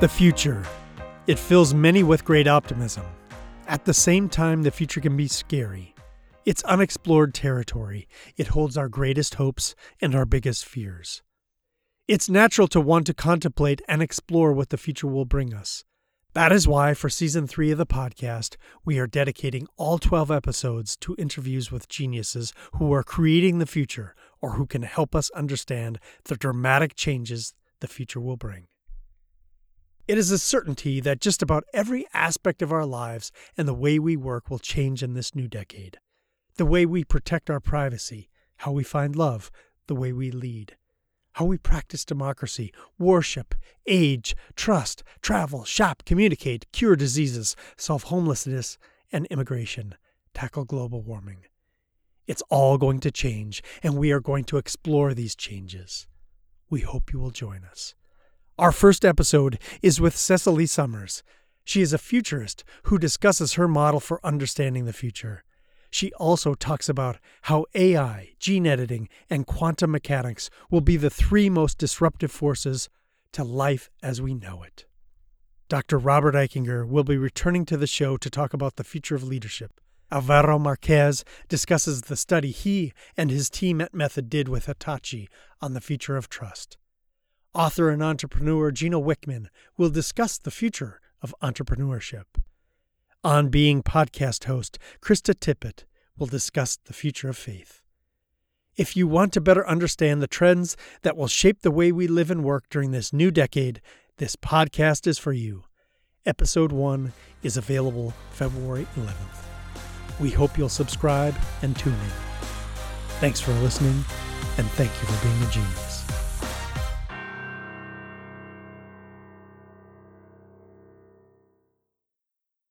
The future. It fills many with great optimism. At the same time, the future can be scary. It's unexplored territory. It holds our greatest hopes and our biggest fears. It's natural to want to contemplate and explore what the future will bring us. That is why, for season three of the podcast, we are dedicating all 12 episodes to interviews with geniuses who are creating the future or who can help us understand the dramatic changes the future will bring. It is a certainty that just about every aspect of our lives and the way we work will change in this new decade. The way we protect our privacy, how we find love, the way we lead, how we practice democracy, worship, age, trust, travel, shop, communicate, cure diseases, solve homelessness and immigration, tackle global warming. It's all going to change, and we are going to explore these changes. We hope you will join us. Our first episode is with Cecily Sommers. She is a futurist who discusses her model for understanding the future. She also talks about how AI, gene editing, and quantum mechanics will be the three most disruptive forces to life as we know it. Dr. Robert Eichinger will be returning to the show to talk about the future of leadership. Alvaro Marquez discusses the study he and his team at Method did with Hitachi on the future of trust. Author and entrepreneur Gino Wickman will discuss the future of entrepreneurship. On Being podcast host Krista Tippett will discuss the future of faith. If you want to better understand the trends that will shape the way we live and work during this new decade, this podcast is for you. Episode 1 is available February 11th. We hope you'll subscribe and tune in. Thanks for listening, and thank you for being a genius.